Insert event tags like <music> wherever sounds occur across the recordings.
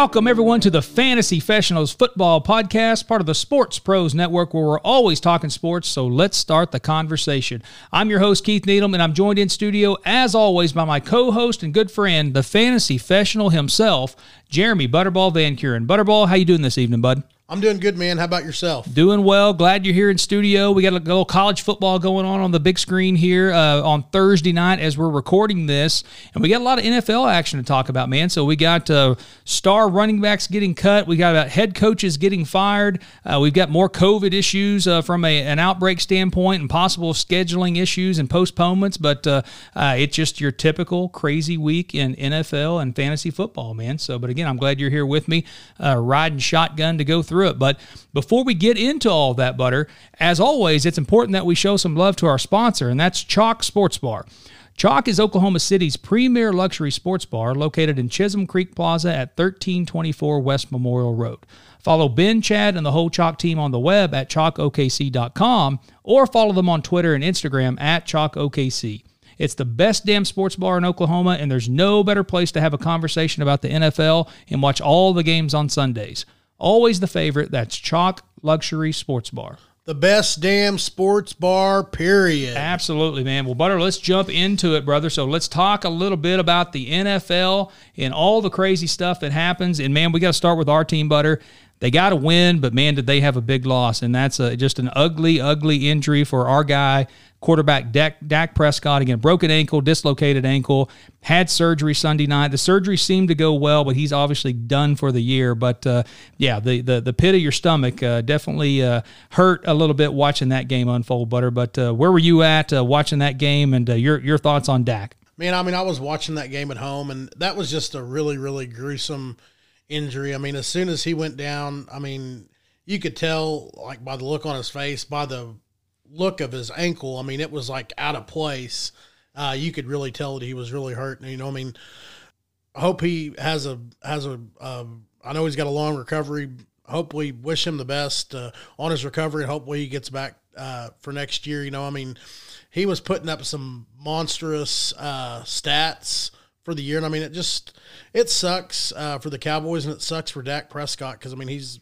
Welcome, everyone, to the Fantasy Professionals Football Podcast, part of the Sports Pros Network, where we're always talking sports. So let's start the conversation. I'm your host, Keith Needham, and I'm joined in studio, as always, by my co host and good friend, the Fantasy Professional himself, Jeremy Butterball Van Kuren. Butterball, how you doing this evening, bud? I'm doing good, man. How about yourself? Doing well. Glad you're here in studio. We got a little college football going on on the big screen here uh, on Thursday night as we're recording this, and we got a lot of NFL action to talk about, man. So we got uh, star running backs getting cut. We got about head coaches getting fired. Uh, we've got more COVID issues uh, from a, an outbreak standpoint and possible scheduling issues and postponements. But uh, uh, it's just your typical crazy week in NFL and fantasy football, man. So, but again, I'm glad you're here with me, riding shotgun to go through through it. But before we get into all that butter, as always, it's important that we show some love to our sponsor, and that's Chalk Sports Bar. Chalk is Oklahoma City's premier luxury sports bar located in Chisholm Creek Plaza at 1324 West Memorial Road. Follow Ben, Chad, and the whole Chalk team on the web at chalkokc.com or follow them on Twitter and Instagram at chalkokc. It's the best damn sports bar in Oklahoma, and there's no better place to have a conversation about the NFL and watch all the games on Sundays. Always the favorite. That's Chalk Luxury Sports Bar. The best damn sports bar, period. Absolutely, man. Well, Butter, let's jump into it, brother. So let's talk a little bit about the NFL and all the crazy stuff that happens. And man, we got to start with our team, Butter. They got a win, but man, did they have a big loss. And that's a, just an ugly, ugly injury for our guy, quarterback Dak, Dak Prescott. Again, broken ankle, dislocated ankle, had surgery Sunday night. The surgery seemed to go well, but he's obviously done for the year. But uh, yeah, the, the the pit of your stomach uh, definitely uh, hurt a little bit watching that game unfold, Butter. But uh, where were you at uh, watching that game and uh, your, your thoughts on Dak? Man, I mean, I was watching that game at home, and that was just a really, really gruesome – injury. I mean, as soon as he went down, I mean, you could tell like by the look on his face, by the look of his ankle. I mean, it was like out of place. Uh, you could really tell that he was really hurt. You know, I mean, I hope he has a has a. Uh, I know he's got a long recovery. Hopefully, wish him the best uh, on his recovery, and hopefully he gets back uh, for next year. You know, I mean, he was putting up some monstrous uh, stats for the year. And I mean, it just it sucks uh, for the Cowboys, and it sucks for Dak Prescott because I mean he's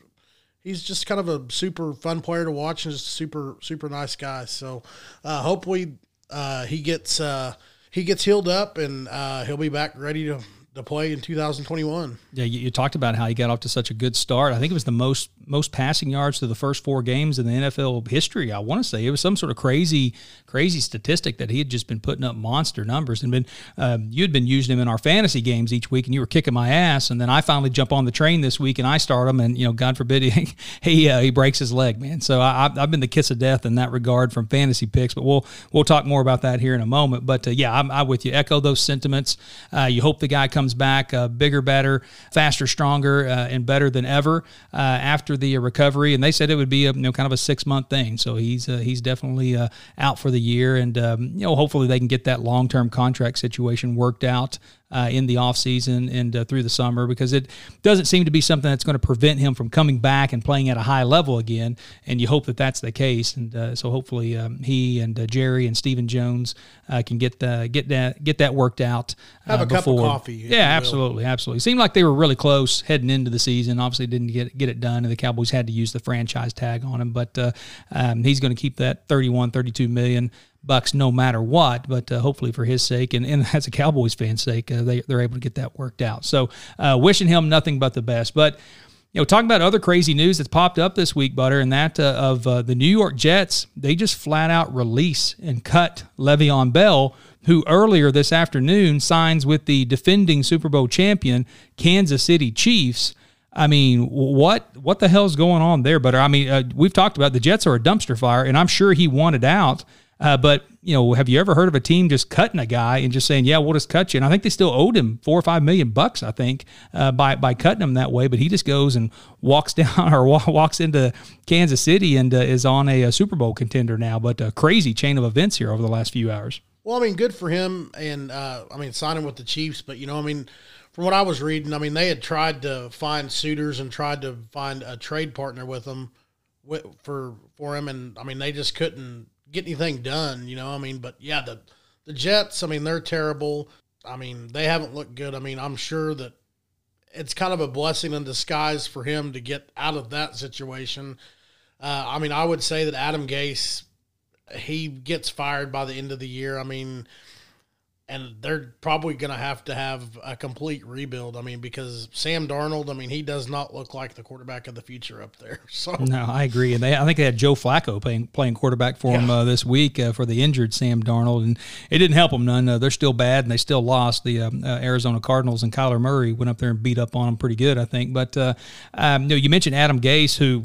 he's just kind of a super fun player to watch and just a super super nice guy. So uh, hopefully uh, he gets uh, he gets healed up and uh, he'll be back ready to play in 2021. Yeah, you, you, talked about how he got off to such a good start. I think it was the most most passing yards to the first four games in the NFL history. I want to say it was some sort of crazy crazy statistic that he had just been putting up monster numbers and been um, you'd been using him in our fantasy games each week, and you were kicking my ass. And then I finally jump on the train this week and I start him, and you know, God forbid he <laughs> he, uh, he breaks his leg, man. So I, have been the kiss of death in that regard from fantasy picks. But we'll we'll talk more about that here in a moment. But uh, yeah, I'm, I'm, with you. Echo those sentiments. Uh, you hope the guy comes comes back uh, bigger, better, faster, stronger, uh, and better than ever uh, after the recovery. And they said it would be a you know kind of a six month thing. So he's uh, he's definitely out for the year, and um, you know hopefully they can get that long term contract situation worked out uh, in the offseason and uh, through the summer because it doesn't seem to be something that's going to prevent him from coming back and playing at a high level again. And you hope that that's the case. And uh, so hopefully um, he and uh, Jerry and Stephen Jones uh, can get the, get that get that worked out. Uh, Have a before. cup of coffee. Yeah, absolutely, absolutely. It seemed like they were really close heading into the season. Obviously, didn't get get it done, and the Cowboys had to use the franchise tag on him. But um, he's going to keep that 31, 32 million bucks no matter what. But uh, hopefully for his sake and, and <laughs> as a Cowboys fan's sake, uh, they they're able to get that worked out. So uh, wishing him nothing but the best. But you know, talking about other crazy news that's popped up this week, Butter, and that uh, of uh, the New York Jets, they just flat out release and cut Le'Veon Bell, who earlier this afternoon signs with the defending Super Bowl champion Kansas City Chiefs. I mean, what what the hell's going on there? Butter? I mean, uh, we've talked about the Jets are a dumpster fire, and I'm sure he wanted out. Uh, but you know, have you ever heard of a team just cutting a guy and just saying, "Yeah, we'll just cut you"? And I think they still owed him four or five million bucks. I think uh, by by cutting him that way. But he just goes and walks <laughs> down or walks into Kansas City and uh, is on a, a, Super Bowl contender now. But a crazy chain of events here over the last few hours. Well, I mean, good for him, and uh, I mean, signing with the Chiefs. But you know, I mean. From what I was reading, I mean, they had tried to find suitors and tried to find a trade partner with them for for him, and I mean, they just couldn't get anything done, you know. I mean, but yeah, the the Jets, I mean, they're terrible. I mean, they haven't looked good. I mean, I'm sure that it's kind of a blessing in disguise for him to get out of that situation. Uh, I mean, I would say that Adam Gase, he gets fired by the end of the year. I mean, and they're probably going to have to have a complete rebuild. I mean, because Sam Darnold, I mean, he does not look like the quarterback of the future up there. <laughs> So no, I agree. And they, I think they had Joe Flacco playing playing quarterback for yeah. him uh, this week uh, for the injured Sam Darnold, and it didn't help them none. Uh, they're still bad, and they still lost. The um, uh, Arizona Cardinals and Kyler Murray went up there and beat up on them pretty good, I think. But uh, um, you know, you mentioned Adam Gase, who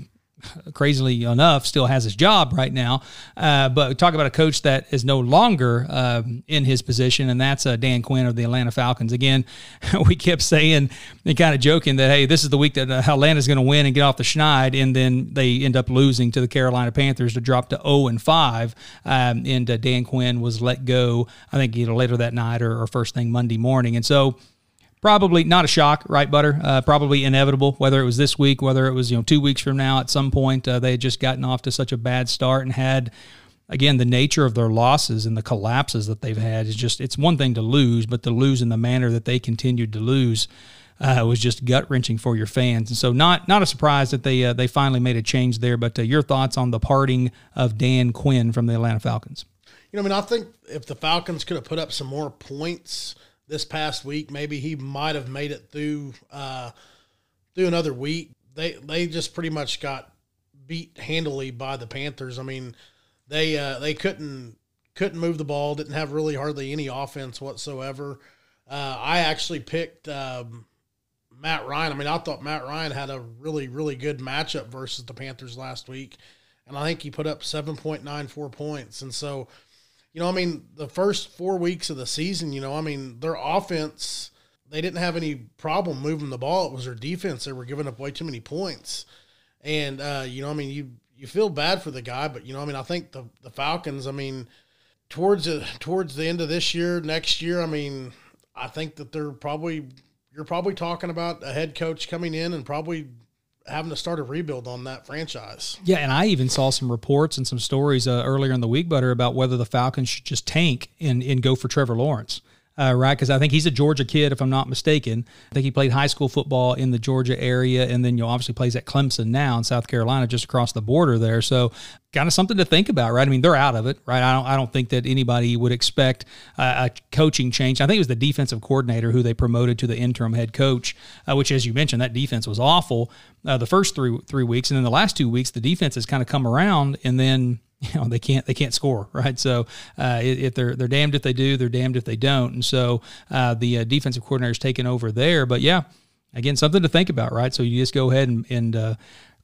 crazily enough, still has his job right now. Uh, but talk about a coach that is no longer uh, in his position, and that's uh, Dan Quinn of the Atlanta Falcons. Again, <laughs> we kept saying and kind of joking that, hey, this is the week that uh, Atlanta's going to win and get off the schneid, and then they end up losing to the Carolina Panthers to drop to 0 and 5. Um, and uh, Dan Quinn was let go, I think, either later that night or, or first thing Monday morning. And so, probably not a shock, right, Butter? Uh, probably inevitable. Whether it was this week, whether it was you know two weeks from now, at some point uh, they had just gotten off to such a bad start and had. Again, the nature of their losses and the collapses that they've had is just—it's one thing to lose, but to lose in the manner that they continued to lose uh, was just gut wrenching for your fans. And so, not not a surprise that they uh, they finally made a change there. But uh, your thoughts on the parting of Dan Quinn from the Atlanta Falcons? You know, I mean, I think if the Falcons could have put up some more points this past week. Maybe he might have made it through uh, through another week. They they just pretty much got beat handily by the Panthers. I mean, they uh, they couldn't couldn't move the ball. Didn't have really hardly any offense whatsoever. Uh, I actually picked um, Matt Ryan. I mean, I thought Matt Ryan had a really really good matchup versus the Panthers last week, and I think he put up seven point nine four points. And so you know, I mean, the first four weeks of the season, you know, I mean, their offense, they didn't have any problem moving the ball. It was their defense. They were giving up way too many points. And, uh, you know, I mean, you, you feel bad for the guy, but, you know, I mean, I think the, the Falcons, I mean, towards the, towards the end of this year, next year, I mean, I think that they're probably, you're probably talking about a head coach coming in and probably having to start a rebuild on that franchise. Yeah, and I even saw some reports and some stories uh, earlier in the week, Butter, about whether the Falcons should just tank and, and go for Trevor Lawrence uh, right? Because I think he's a Georgia kid, if I'm not mistaken. I think he played high school football in the Georgia area, and then you know, obviously plays at Clemson now in South Carolina, just across the border there. So, kind of something to think about, right? I mean, they're out of it, right? I don't, I don't think that anybody would expect uh, a coaching change. I think it was the defensive coordinator who they promoted to the interim head coach, uh, which, as you mentioned, that defense was awful uh, the first three three weeks, and then the last two weeks, the defense has kind of come around, and then <laughs> you know they can't they can't score right? So uh, if they're they're damned if they do they're damned if they don't. And so uh, the uh, defensive coordinator is taking over there. But yeah again something to think about right? So you just go ahead and, and uh,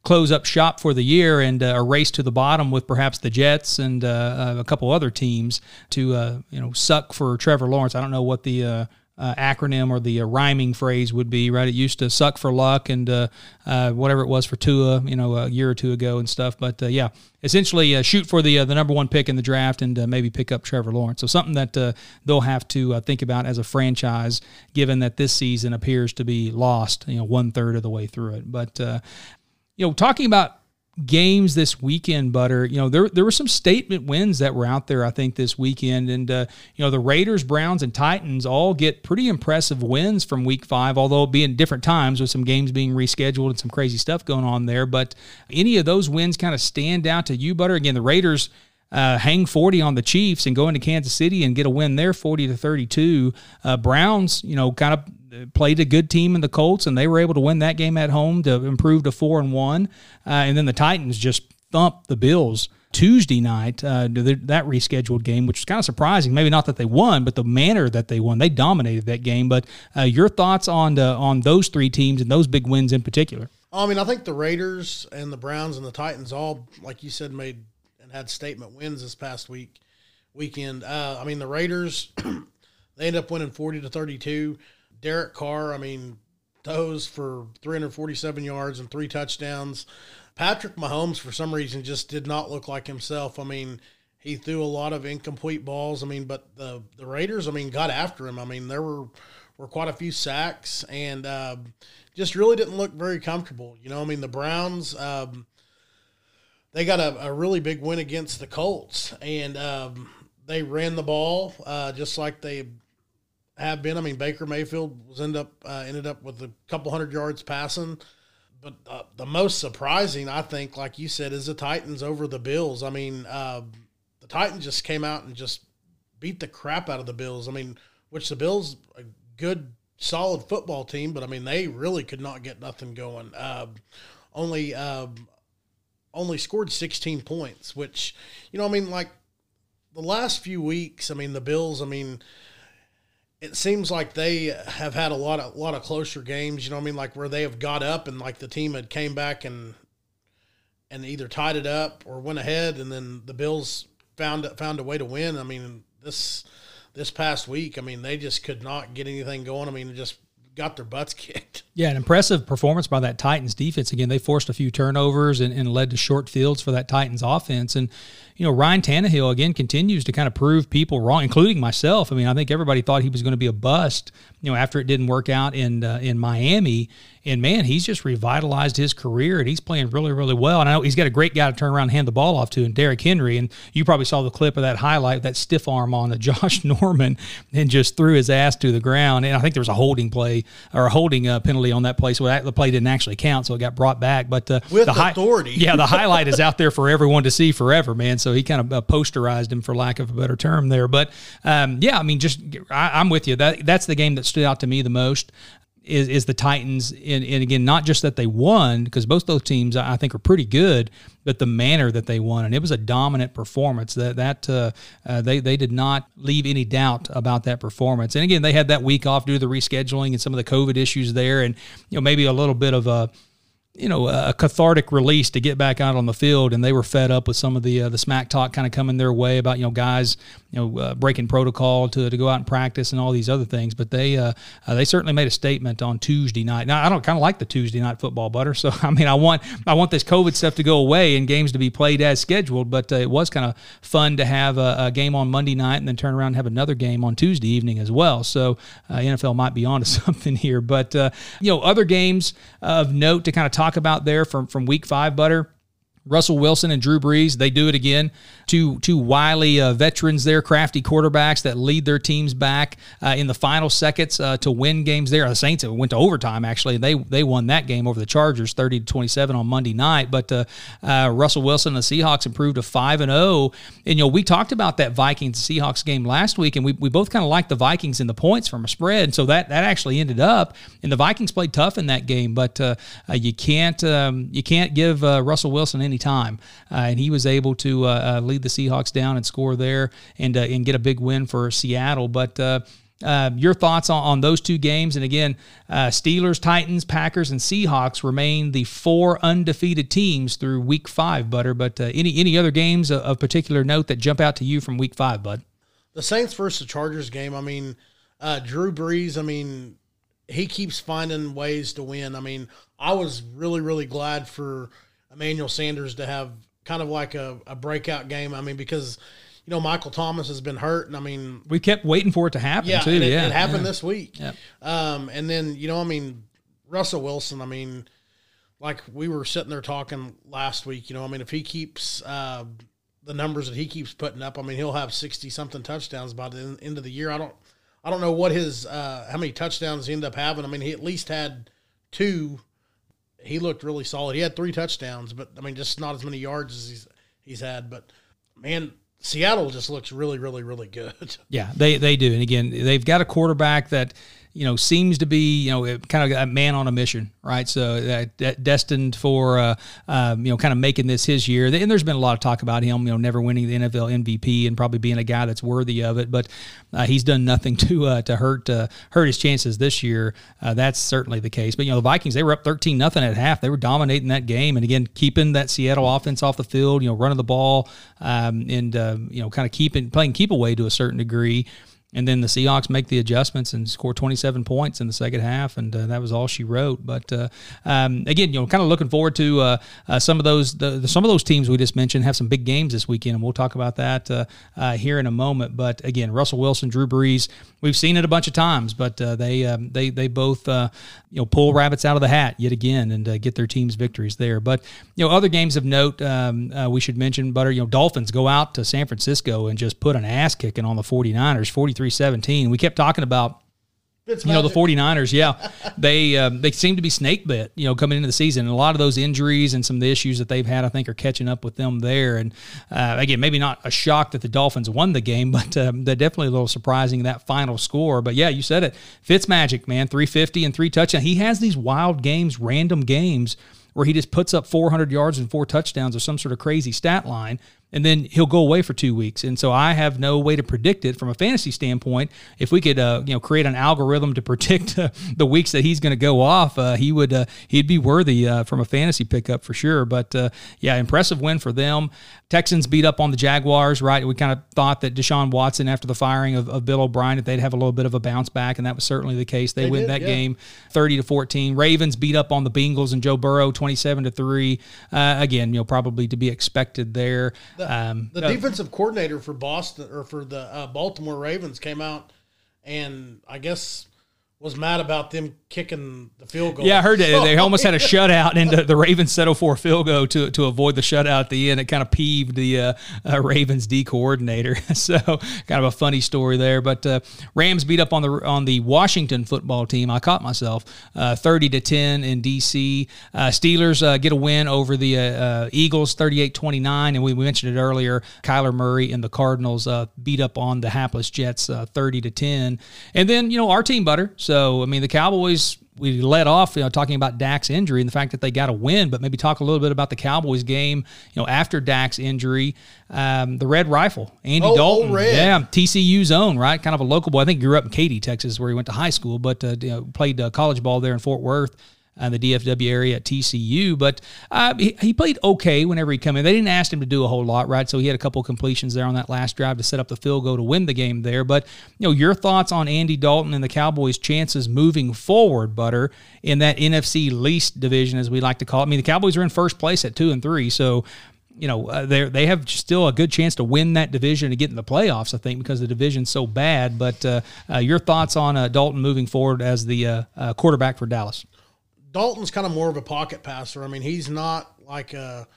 close up shop for the year and uh, a race to the bottom with perhaps the Jets and uh, a couple other teams to you know suck for Trevor Lawrence. I don't know what the uh, acronym or the uh, rhyming phrase would be, right? It used to suck for luck and uh, uh whatever it was for Tua, you know, a year or two ago and stuff. But uh, yeah, essentially uh, shoot for the the number one pick in the draft and maybe pick up Trevor Lawrence. So something that they'll have to think about as a franchise, given that this season appears to be lost, you know, one third of the way through it. But you know, talking about games this weekend, Butter. You know, there there were some statement wins that were out there. I think this weekend, and uh, you know, the Raiders, Browns, and Titans all get pretty impressive wins from Week Five, although being different times with some games being rescheduled and some crazy stuff going on there. But any of those wins kind of stand out to you, Butter? Again, the Raiders. Uh, hang 40 on the Chiefs and go into Kansas City and get a win there 40 to 32. Uh, Browns, you know, kind of played a good team in the Colts, and they were able to win that game at home to improve to four and one. Uh, and then the Titans just thumped the Bills Tuesday night, uh, that rescheduled game, which was kind of surprising. Maybe not that they won, but the manner that they won, they dominated that game. But uh, your thoughts on the, on those three teams and those big wins in particular? I mean, I think the Raiders and the Browns and the Titans all, like you said, made and had statement wins this past week weekend. Uh, I mean, the Raiders <clears throat> they end up winning forty to thirty two. Derek Carr, I mean, those for 347 yards and three touchdowns. Patrick Mahomes, for some reason, just did not look like himself. I mean, he threw a lot of incomplete balls. I mean, but the the Raiders, I mean, got after him. I mean, there were were quite a few sacks and uh, just really didn't look very comfortable. You know, I mean, the Browns. Um, they got a, a, really big win against the Colts, and um, they ran the ball uh, just like they have been. I mean, Baker Mayfield was end up uh, ended up with a couple hundred yards passing, but uh, the most surprising, I think, like you said, is the Titans over the Bills. I mean, uh, the Titans just came out and just beat the crap out of the Bills. I mean, which the Bills a good solid football team, but I mean they really could not get nothing going. Uh, only um, only scored 16 points, which you know, I mean, like the last few weeks, I mean, the Bills, I mean, it seems like they have had a lot of lot of closer games. You know, I mean, like where they have got up and like the team had came back and and either tied it up or went ahead, and then the Bills found found a way to win. I mean, this this past week, I mean, they just could not get anything going. I mean, just got their butts <laughs> kicked. Yeah, an impressive performance by that Titans defense. Again, they forced a few turnovers and, and led to short fields for that Titans offense. And you know, Ryan Tannehill again continues to kind of prove people wrong, including myself. I mean, I think everybody thought he was going to be a bust, you know, after it didn't work out in uh, in Miami. And man, he's just revitalized his career, and he's playing really, really well. And I know he's got a great guy to turn around and hand the ball off to, and Derrick Henry. And you probably saw the clip of that highlight, that stiff arm on the <laughs> Josh Norman, and just threw his ass to the ground. And I think there was a holding play or a holding uh, penalty on that play, so that, the play didn't actually count, so it got brought back. But uh, with the authority, yeah, the highlight is out there for everyone to see forever, man. So he kind of uh, posterized him, for lack of a better term, there. But um, yeah, I mean, just I, I'm with you. That that's the game that stood out to me the most is, is the Titans. And, and again, not just that they won, because both those teams I think are pretty good, but the manner that they won. And it was a dominant performance. That that uh, uh, they, they did not leave any doubt about that performance. And again, they had that week off due to the rescheduling and some of the COVID issues there. And, you know, maybe a little bit of a, you know a cathartic release to get back out on the field, and they were fed up with some of the uh, the smack talk kind of coming their way about you know guys you know uh, breaking protocol to, to go out and practice and all these other things. But they uh, uh they certainly made a statement on Tuesday night. Now I don't kind of like the Tuesday night football butter, so <laughs> I mean I want I want this COVID stuff to go away and games to be played as scheduled. But uh, it was kind of fun to have a, a, game on Monday night and then turn around and have another game on Tuesday evening as well. So uh, NFL might be onto <laughs> something here. But you know other games of note to kind of talk about there from from week five, butter. Russell Wilson and Drew Brees, they do it again two two wily uh, veterans there, crafty quarterbacks that lead their teams back uh, in the final seconds uh, to win games there. The Saints went to overtime actually. They they won that game over the Chargers, thirty to twenty seven on Monday night. But uh, uh, Russell Wilson and the Seahawks improved to five and zero. Oh. And you know we talked about that Vikings Seahawks game last week, and we, we both kind of liked the Vikings in the points from a spread. And so that that actually ended up, and the Vikings played tough in that game. But uh, you can't um, you can't give Russell Wilson any time, and he was able to lead lead the Seahawks down and score there and uh, and get a big win for Seattle. But uh, uh, your thoughts on, on, those two games? And again, uh, Steelers, Titans, Packers, and Seahawks remain the four undefeated teams through Week Five, Butter. But uh, any any other games of, particular note that jump out to you from Week Five, Bud? The Saints versus the Chargers game. I mean, uh, Drew Brees. I mean, he keeps finding ways to win. I mean, I was really really glad for Emmanuel Sanders to have kind of like a, a breakout game. I mean, because you know Michael Thomas has been hurt, and I mean we kept waiting for it to happen. Yeah, too. It, yeah, it happened yeah. this week. Yeah. Um, and then you know, I mean Russell Wilson. I mean, like we were sitting there talking last week. You know, I mean if he keeps uh, the numbers that he keeps putting up, I mean he'll have sixty something touchdowns by the end of the year. I don't. I don't know what his uh, how many touchdowns he ended up having. I mean, he at least had two he looked really solid. He had three touchdowns, but I mean, just not as many yards as he's he's had. But man, Seattle just looks really, really, really good. <laughs> Yeah, they they do. And again, they've got a quarterback that you know, seems to be, you know, kind of a man on a mission, right? So that, that destined for, uh, um, you know, kind of making this his year. And there's been a lot of talk about him, you know, never winning the NFL MVP and probably being a guy that's worthy of it. But uh, he's done nothing <laughs> to uh, to hurt uh, hurt his chances this year. Uh, that's certainly the case. But you know, the Vikings they were up 13 nothing at half. They were dominating that game, and again, keeping that Seattle offense off the field. You know, running the ball um, and uh, you know, kind of keeping playing keep away to a certain degree. And then the Seahawks make the adjustments and score 27 points in the second half, and uh, that was all she wrote. But uh, um, again, you know, kind of looking forward to uh, uh, some of those the, the, some of those teams we just mentioned have some big games this weekend, and we'll talk about that uh, uh, here in a moment. But again, Russell Wilson, Drew Brees, we've seen it a bunch of times, but they um, they they both you know pull rabbits out of the hat yet again and get their teams victories there. But you know, other games of note um, we should mention, Butter. You know, Dolphins go out to San Francisco and just put an ass kicking on the 49ers, 43 17. We kept talking about you know the 49ers yeah. <laughs> They um, they seem to be snake bit you know coming into the season. And a lot of those injuries and some of the issues that they've had i think are catching up with them there. And uh, again maybe not a shock that the dolphins won the game <laughs> but um, they're definitely a little surprising that final score. But yeah you said it. Fitz magic man 350 and three touchdowns. He has these wild games random games where he just puts up 400 yards and four touchdowns or some sort of crazy stat line and then he'll go away for two weeks. And so I have no way to predict it from a fantasy standpoint. If we could, uh, you know, create an algorithm to <laughs> predict uh, the weeks that he's going to go off, uh, he would uh, he'd be worthy uh, from a fantasy pickup for sure. But uh, yeah, impressive win for them. Texans beat up on the Jaguars, right? We kind of thought that Deshaun Watson, after the firing of, of Bill O'Brien, that they'd have a little bit of a bounce back, and that was certainly the case. They, they win did, that yeah. game, thirty to fourteen. Ravens beat up on the Bengals and Joe Burrow, twenty-seven to three. again, you know, probably to be expected there. The, um, the uh, defensive coordinator for Boston or for the uh, Baltimore Ravens came out and I guess was mad about them kicking the field goal. Yeah, I heard that. They <laughs> almost had a shutout, and the, the Ravens settled for a field goal to, to avoid the shutout at the end. It kind of peeved the uh, uh, Ravens D coordinator. <laughs> so kind of a funny story there. But uh, Rams beat up on the on the Washington football team. I caught myself uh, thirty to ten in DC. Uh, Steelers uh, get a win over the Eagles, 38-29. and we, we, mentioned it earlier. Kyler Murray and the Cardinals beat up on the hapless Jets, thirty to ten. And then you know our team butter. So I mean the Cowboys we let off you know talking about Dak's injury and the fact that they got a win, but maybe talk a little bit about the Cowboys game. You know after Dak's injury, um, the Red Rifle, Andy oh, Dalton, oh, yeah, TCU's own right, kind of a local boy. I think he grew up in Katy, Texas, where he went to high school, but uh, you know, played uh, college ball there in Fort Worth uh, the DFW area at TCU. But uh, he, he, played okay whenever he came in. They didn't ask him to do a whole lot, right? So he had a couple completions there on that last drive to set up the field goal to win the game there. But you know, your thoughts on Andy Dalton and the Cowboys' chances moving forward, Butter, in that NFC least division, as we like to call it. I mean, the Cowboys are in first place at two and three, so you know uh, they they have still a good chance to win that division and get in the playoffs. I think because the division's so bad. But uh, uh, your thoughts on uh, Dalton moving forward as the uh, quarterback for Dallas? Dalton's kind of more of a pocket passer. I mean, he's not like a,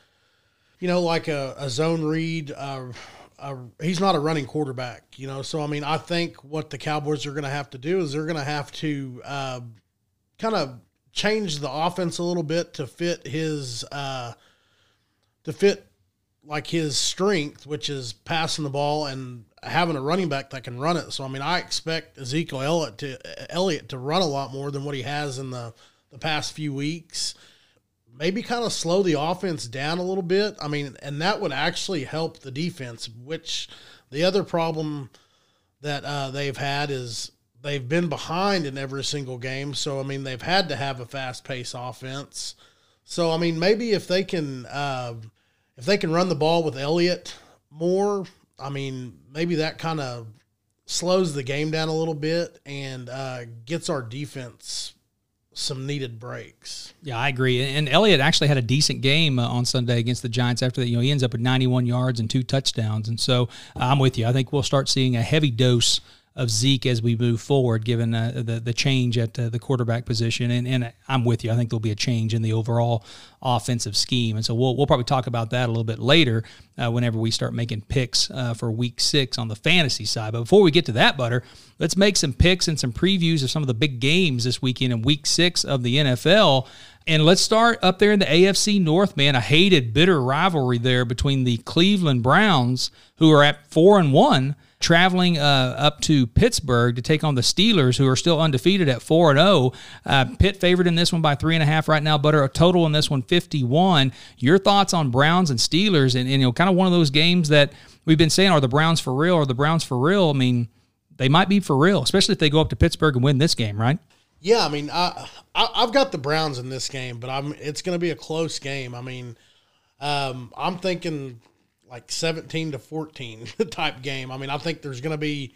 you know, like a, a zone read. Uh, uh, he's not a running quarterback, you know. So I mean, I think what the Cowboys are going to have to do is they're going to have to uh, kind of change the offense a little bit to fit his uh, to fit like his strength, which is passing the ball and having a running back that can run it. So I mean, I expect Ezekiel Elliott to Elliott to run a lot more than what he has in the the past few weeks. Maybe kind of slow the offense down a little bit. I mean, and that would actually help the defense, which the other problem that uh, they've had is they've been behind in every single game. So, I mean, they've had to have a fast pace offense. So, I mean, maybe if they can, uh, if they can run the ball with Elliott more, I mean, maybe that kind of slows the game down a little bit and uh, gets our defense some needed breaks. Yeah, I agree. And Elliott actually had a decent game uh, on Sunday against the Giants. After that, you know, he ends up with 91 yards and two touchdowns. And so uh, I'm with you. I think we'll start seeing a heavy dose of Zeke as we move forward, given uh, the the change at uh, the quarterback position. And, and I'm with you. I think there'll be a change in the overall offensive scheme. And so we'll, we'll probably talk about that a little bit later uh, whenever we start making picks uh, for week six on the fantasy side. But before we get to that, Butter, let's make some picks and some previews of some of the big games this weekend in week six of the NFL. And let's start up there in the AFC North, man. A hated, bitter rivalry there between the Cleveland Browns, who are at four and one, traveling uh, up to Pittsburgh to take on the Steelers, who are still undefeated at four and zero. Oh. Uh, Pitt favored in this one by three and a half right now. Butter a total in this one 51. Your thoughts on Browns and Steelers, and, and you know, kind of one of those games that we've been saying, are the Browns for real? Are the Browns for real? I mean, they might be for real, especially if they go up to Pittsburgh and win this game, right? Yeah, I mean, I, I have got the Browns in this game, but I'm it's going to be a close game. I mean, um, I'm thinking like 17 to 14 <laughs> type game. I mean, I think there's going to be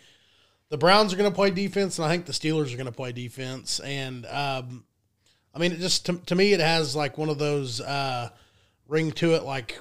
the Browns are going to play defense, and I think the Steelers are going to play defense. And um, I mean, it just to, to, me, it has like one of those uh, ring to it, like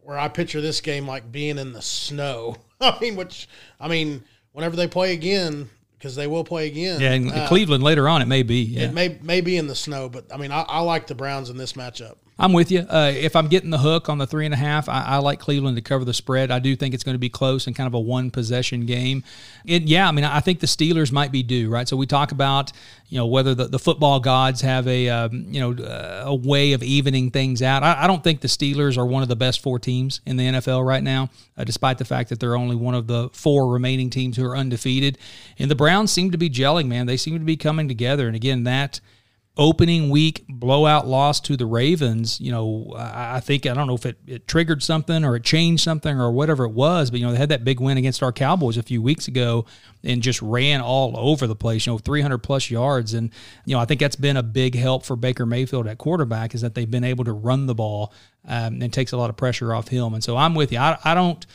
where I picture this game like being in the snow. <laughs> I mean, which I mean, whenever they play again, because they will play again. Yeah, in uh, Cleveland later on, it may be. Yeah. It may may be in the snow, but I mean, I, I like the Browns in this matchup. I'm with you. Uh, if I'm getting the hook on the three and a half, I, I, like Cleveland to cover the spread. I do think it's going to be close and kind of a one possession game. It, yeah, I mean, I think the Steelers might be due, right? So we talk about, you know, whether the, the football gods have a, um, you know, uh, a way of evening things out. I, I, don't think the Steelers are one of the best four teams in the NFL right now, uh, despite the fact that they're only one of the four remaining teams who are undefeated. And the Browns seem to be gelling, man. They seem to be coming together. And again, that – opening week blowout loss to the Ravens, you know, I think, I don't know if it, it triggered something or it changed something or whatever it was, but, you know, they had that big win against our Cowboys a few weeks ago and just ran all over the place, you know, 300 plus yards. And, you know, I think that's been a big help for Baker Mayfield at quarterback is that they've been able to run the ball um, and takes a lot of pressure off him. And so I'm with you. I, I don't,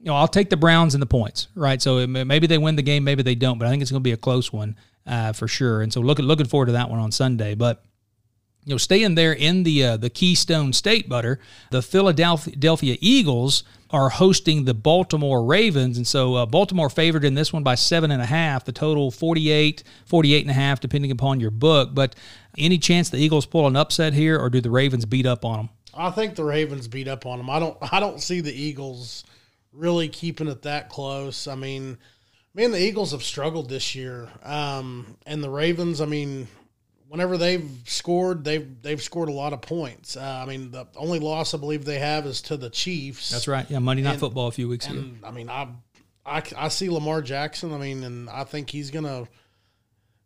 you know, I'll take the Browns and the points, right? So maybe they win the game, maybe they don't, but I think it's going to be a close one uh, for sure. And so looking looking forward to that one on Sunday. But you know, staying there in the uh, the Keystone State butter, the Philadelphia Eagles are hosting the Baltimore Ravens. And so uh, Baltimore favored in this one by seven and a half, the total 48, 48 and a half, depending upon your book. But any chance the Eagles pull an upset here or do the Ravens beat up on them? I think the Ravens beat up on them. I don't, I don't see the Eagles really keeping it that close. I mean, man, the Eagles have struggled this year, um, and the Ravens. I mean, whenever they've scored, they've they've scored a lot of points. Uh, I mean, the only loss I believe they have is to the Chiefs. That's right. Yeah, Monday Night and, Football a few weeks and, ago. I mean, I, I I see Lamar Jackson. I mean, and I think he's gonna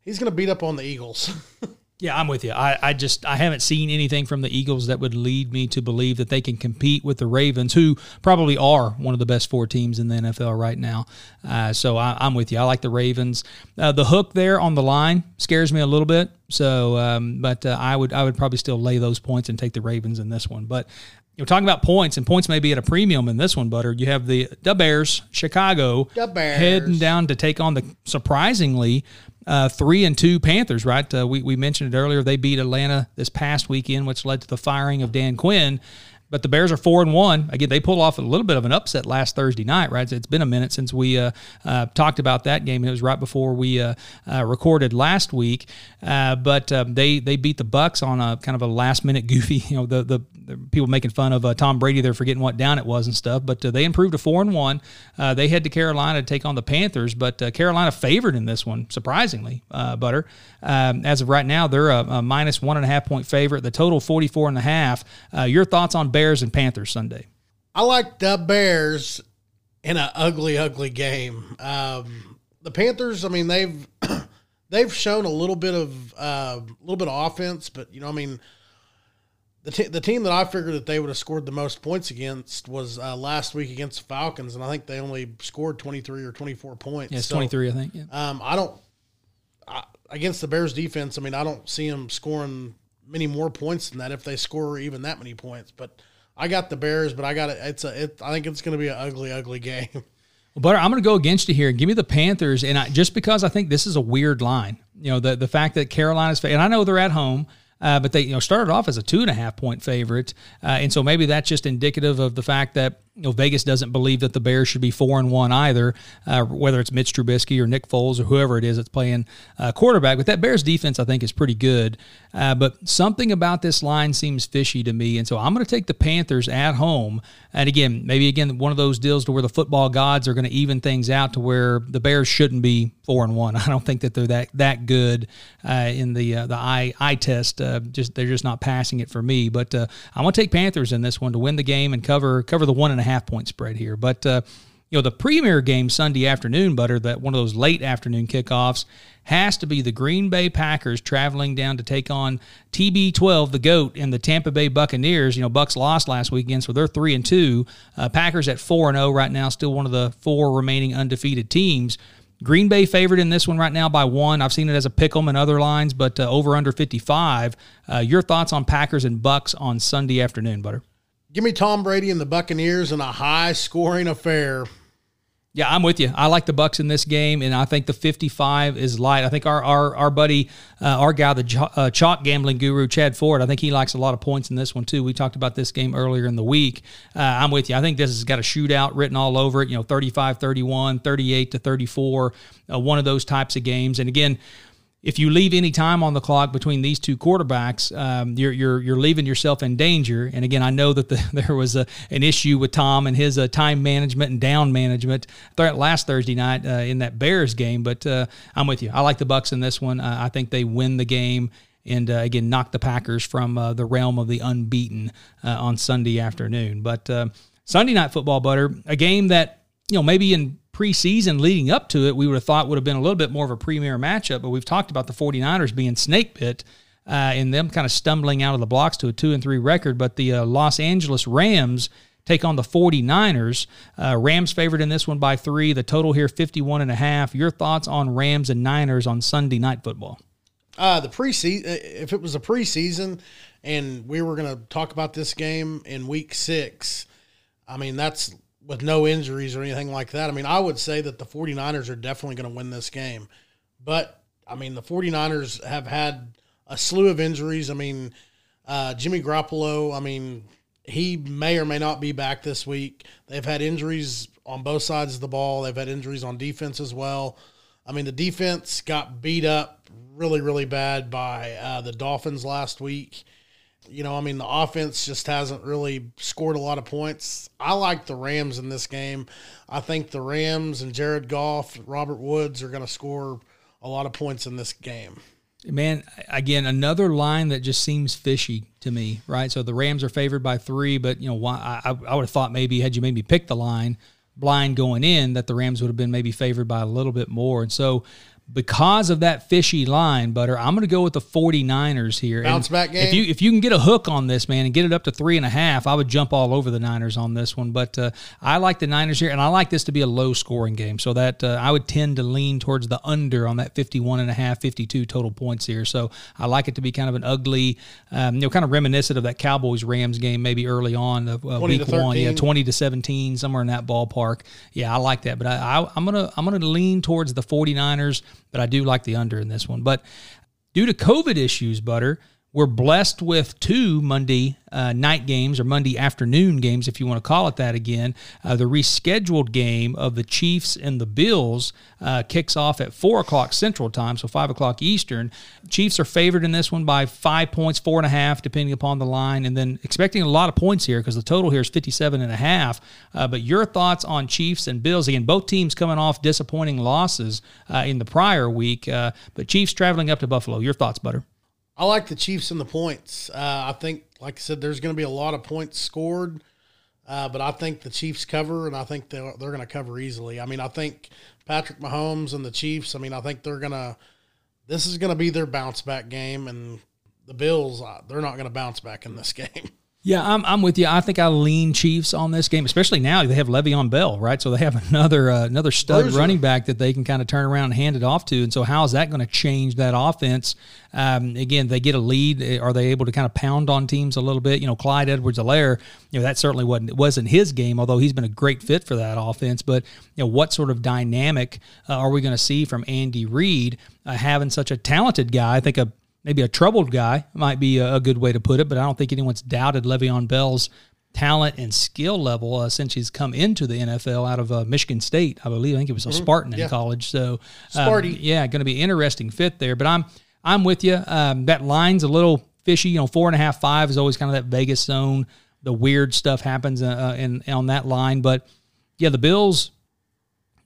he's gonna beat up on the Eagles. <laughs> Yeah, I'm with you. I, I just I haven't seen anything from the Eagles that would lead me to believe that they can compete with the Ravens, who probably are one of the best four teams in the NFL right now. Uh, so I, am with you. I like the Ravens. Uh, the hook there on the line scares me a little bit. So, um, but uh, I would I would probably still lay those points and take the Ravens in this one. But you're talking about points, and points may be at a premium in this one, Butter. You have the the Bears, Chicago, the Bears. heading down to take on the surprisingly uh, three and two Panthers, right? Uh, we, we mentioned it earlier. They beat Atlanta this past weekend, which led to the firing of Dan Quinn. But the Bears are four and one. Again, they pulled off a little bit of an upset last Thursday night, right? It's been a minute since we uh, uh, talked about that game. It was right before we uh, uh recorded last week. Uh, but um, they they beat the Bucs on a kind of a last minute goofy. <laughs> You know, the the, the people making fun of uh, Tom Brady. They're forgetting what down it was and stuff. But they improved to four and one. they head to Carolina to take on the Panthers. But Carolina favored in this one, surprisingly. Butter. Um, as of right now, they're a, a, minus one and a half point favorite. The total 44 and a half. your thoughts on Bears? Bears and Panthers Sunday? I like the Bears in an ugly, ugly game. Um, the Panthers, I mean, they've <clears throat> they've shown a little bit of uh, a uh, little bit of offense, but you know, I mean, the t- the team that I figured that they would have scored the most points against was uh, last week against the Falcons, and I think they only scored twenty three or twenty four points. Yeah, so, twenty three, I think. Yeah. Um, I don't I, against the Bears defense. I mean, I don't see them scoring many more points than that if they score even that many points, but. I got the Bears, but I got it. It's a. It, I think it's going to be an ugly, ugly game. <laughs> Butter, I'm going to go against you here. Give me the Panthers, and I, just because I think this is a weird line. You know, the the fact that Carolina's and I know they're at home. Uh, but they you know started off as a two and a half point favorite, uh, and so maybe that's just indicative of the fact that you know Vegas doesn't believe that the Bears should be four and one either, uh, whether it's Mitch Trubisky or Nick Foles or whoever it is that's playing uh, quarterback. But that Bears defense, I think, is pretty good. Uh, but something about this line seems fishy to me, and so I'm going to take the Panthers at home. And again, maybe again one of those deals to where the football gods are going to even things out to where the Bears shouldn't be four and one. <laughs> I don't think that they're that that good uh, in the uh, the eye eye test. Uh, just they're just not passing it for me. But I'm going to take Panthers in this one to win the game and cover cover the one and a half point spread here. But uh, you know, the premier game Sunday afternoon, Butter, that one of those late afternoon kickoffs has to be the Green Bay Packers traveling down to take on TB12, the GOAT, and the Tampa Bay Buccaneers. You know, Bucs lost last weekend, so they're three and two. Uh, Packers at four and zero oh right now, still one of the four remaining undefeated teams. Green Bay favored in this one right now by one. I've seen it as a pick 'em in other lines, but uh, over under 55. Uh, your thoughts on Packers and Bucs on Sunday afternoon, Butter? Give me Tom Brady and the Buccaneers in a high scoring affair. Yeah, I'm with you. I like the Bucs in this game, and I think the 55 is light. I think our our, our buddy, uh, our guy, the uh, chalk gambling guru, Chad Ford, I think he likes a lot of points in this one too. We talked about this game earlier in the week. Uh, I'm with you. I think this has got a shootout written all over it. You know, 35 31, 38 to 34, uh, one of those types of games. And again, if you leave any time on the clock between these two quarterbacks, um, you're, you're you're leaving yourself in danger. And again, I know that the, <laughs> there was a, an issue with Tom and his uh, time management and down management last Thursday night uh, in that Bears game. But uh, I'm with you. I like the Bucs in this one. I think they win the game and uh, again knock the Packers from uh, the realm of the unbeaten uh, on Sunday afternoon. But Sunday night football, butter a game that you know maybe in preseason leading up to it, we would have thought would have been a little bit more of a premier matchup. But we've talked about the 49ers being snake bit uh, and them kind of stumbling out of the blocks to a 2 and 3 record. But the uh, Los Angeles Rams take on the 49ers. Uh, Rams favored in this one by three. The total here 51 and a half. Your thoughts on Rams and Niners on Sunday night football? Uh, the preseason, if it was a preseason and we were going to talk about this game in week six, I mean, that's with no injuries or anything like that. I mean, I would say that the 49ers are definitely going to win this game. But, I mean, the 49ers have had a slew of injuries. I mean, uh, Jimmy Garoppolo, I mean, he may or may not be back this week. They've had injuries on both sides of the ball, they've had injuries on defense as well. I mean, the defense got beat up really, really bad by uh, the Dolphins last week. You know, I mean, the offense just hasn't really scored a lot of points. I like the Rams in this game. I think the Rams and Jared Goff, Robert Woods are going to score a lot of points in this game. Man, again, another line that just seems fishy to me, right? So the Rams are favored by three, but you know, why? I, I would have thought maybe had you made me pick the line blind going in, that the Rams would have been maybe favored by a little bit more. And so because of that fishy line, Butter, I'm going to go with the 49ers here. Bounce and back game. If you if you can get a hook on this, man, and get it up to three and a half, I would jump all over the Niners on this one. But uh, I like the Niners here, and I like this to be a low scoring game. So that uh, I would tend to lean towards the under on that 51 and a half, 52 total points here. So I like it to be kind of an ugly, um, you know, kind of reminiscent of that Cowboys Rams game maybe early on of uh, week one, yeah, 20 to 17, somewhere in that ballpark. Yeah, I like that. But I, I, I'm gonna I'm gonna lean towards the 49ers but I do like the under in this one. But due to COVID issues, Butter, we're blessed with two Monday uh, night games or Monday afternoon games, if you want to call it that again. Uh, the rescheduled game of the Chiefs and the Bills uh, kicks off at 4 o'clock Central Time, so 5 o'clock Eastern. Chiefs are favored in this one by five points, four and a half, depending upon the line, and then expecting a lot of points here because the total here is 57 and a half. Uh, but your thoughts on Chiefs and Bills? Again, both teams coming off disappointing losses uh, in the prior week, uh, but Chiefs traveling up to Buffalo. Your thoughts, Butter? I like the Chiefs and the points. Uh, I think, like I said, there's going to be a lot of points scored, uh, but I think the Chiefs cover, and I think they're, they're going to cover easily. I mean, I think Patrick Mahomes and the Chiefs, I mean, I think they're going to, this is going to be their bounce back game, and the Bills, uh, they're not going to bounce back in this <laughs> game. Yeah, I'm, I'm with you. I think I lean Chiefs on this game, especially now they have Le'Veon Bell, right? So they have another uh, another stud running back that they can kind of turn around and hand it off to. And so how is that going to change that offense? Um, again, they get a lead. Eh, are they able to kind of pound on teams a little bit? You know, Clyde Edwards-Helaire, you know, that certainly wasn't wasn't his game, although he's been a great fit for that offense. But you know, what sort of dynamic uh, are we going to see from Andy Reid uh, having such a talented guy? I think a maybe a troubled guy might be a, good way to put it, but I don't think anyone's doubted Le'Veon Bell's talent and skill level uh, since he's come into the NFL out of uh, Michigan State, I believe. I think it was a mm-hmm. Spartan yeah. in college. So, um, yeah, going to be interesting fit there. But I'm I'm with you. Um, that line's a little fishy. You know, four and a half, five is always kind of that Vegas zone. The weird stuff happens uh, uh in on that line, but yeah, the Bills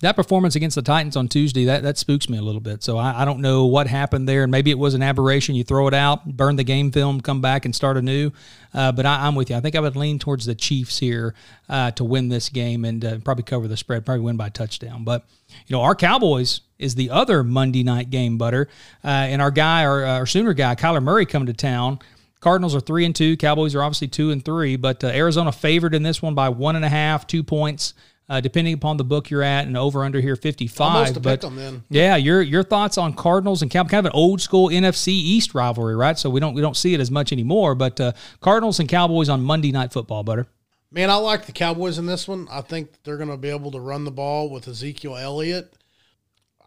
that performance against the Titans on Tuesday that that spooks me a little bit. So I, I, don't know what happened there, and maybe it was an aberration. You throw it out, burn the game film, come back and start anew. Uh, but I, am with you. I think I would lean towards the Chiefs here uh, to win this game and uh, probably cover the spread, probably win by touchdown. But you know, our Cowboys is the other Monday night game, butter, uh, and our guy, our, our Sooner guy, Kyler Murray, coming to town. Cardinals are three and two. Cowboys are obviously two and three, but uh, Arizona favored in this one by one and a half, two points uh, depending upon the book you're at, and over under here 55. but them, yeah, your your thoughts on Cardinals and Cowboys, kind of an old school NFC East rivalry, right? So we don't we don't see it as much anymore. But uh, Cardinals and Cowboys on Monday Night Football, butter. Man, I like the Cowboys in this one. I think they're going to be able to run the ball with Ezekiel Elliott.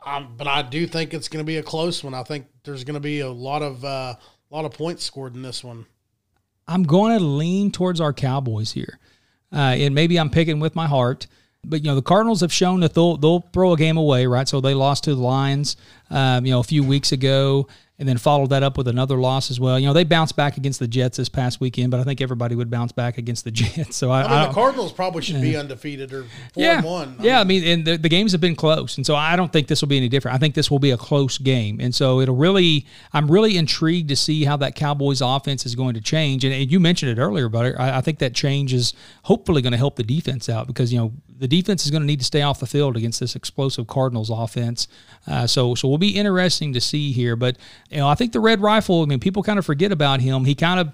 Um, but I do think it's going to be a close one. I think there's going to be a lot of uh, lot of points scored in this one. I'm going to lean towards our Cowboys here, uh, and maybe I'm picking with my heart. But you know the Cardinals have shown that they'll they'll throw a game away, right? So they lost to the Lions, um, you know, a few weeks ago and then followed that up with another loss as well. You know, they bounced back against the Jets this past weekend, but I think everybody would bounce back against the <laughs> Jets. So I, I mean, I the Cardinals probably should yeah. be undefeated or four yeah. and one. I yeah, mean, I mean, and the, the, games have been close, and so I don't think this will be any different. I think this will be a close game, and so it'll really. I'm really intrigued to see how that Cowboys offense is going to change. And, and you mentioned it earlier, but I, I think that change is hopefully going to help the defense out because you know the defense is going to need to stay off the field against this explosive Cardinals offense. Uh, so so will be interesting to see here. But you know, I think the Red Rifle. I mean, people kind of forget about him. He kind of